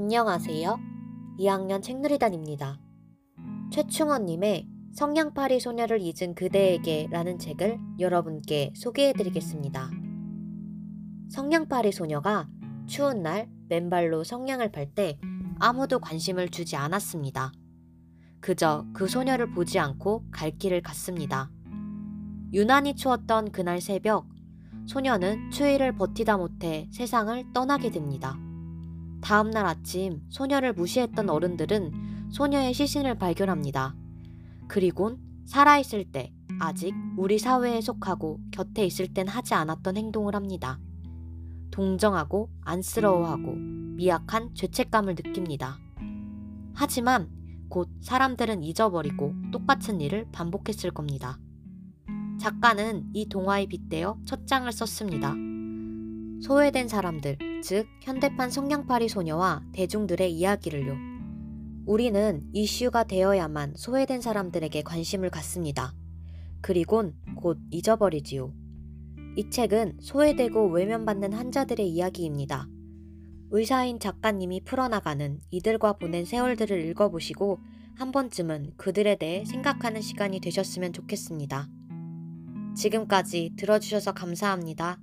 안녕하세요. 2학년 책누리단입니다. 최충원님의 성냥팔이 소녀를 잊은 그대에게 라는 책을 여러분께 소개해드리겠습니다. 성냥팔이 소녀가 추운 날 맨발로 성냥을 팔 때 아무도 관심을 주지 않았습니다. 그저 그 소녀를 보지 않고 갈 길을 갔습니다. 유난히 추웠던 그날 새벽, 소녀는 추위를 버티다 못해 세상을 떠나게 됩니다. 다음날 아침 소녀를 무시했던 어른들은 소녀의 시신을 발견합니다. 그리곤 살아있을 때 아직 우리 사회에 속하고 곁에 있을 땐 하지 않았던 행동을 합니다. 동정하고 안쓰러워하고 미약한 죄책감을 느낍니다. 하지만 곧 사람들은 잊어버리고 똑같은 일을 반복했을 겁니다. 작가는 이 동화에 빗대어 첫 장을 썼습니다. 소외된 사람들, 즉 현대판 성냥팔이 소녀와 대중들의 이야기를요. 우리는 이슈가 되어야만 소외된 사람들에게 관심을 갖습니다. 그리곤 곧 잊어버리지요. 이 책은 소외되고 외면받는 환자들의 이야기입니다. 의사인 작가님이 풀어나가는 이들과 보낸 세월들을 읽어보시고 한 번쯤은 그들에 대해 생각하는 시간이 되셨으면 좋겠습니다. 지금까지 들어주셔서 감사합니다.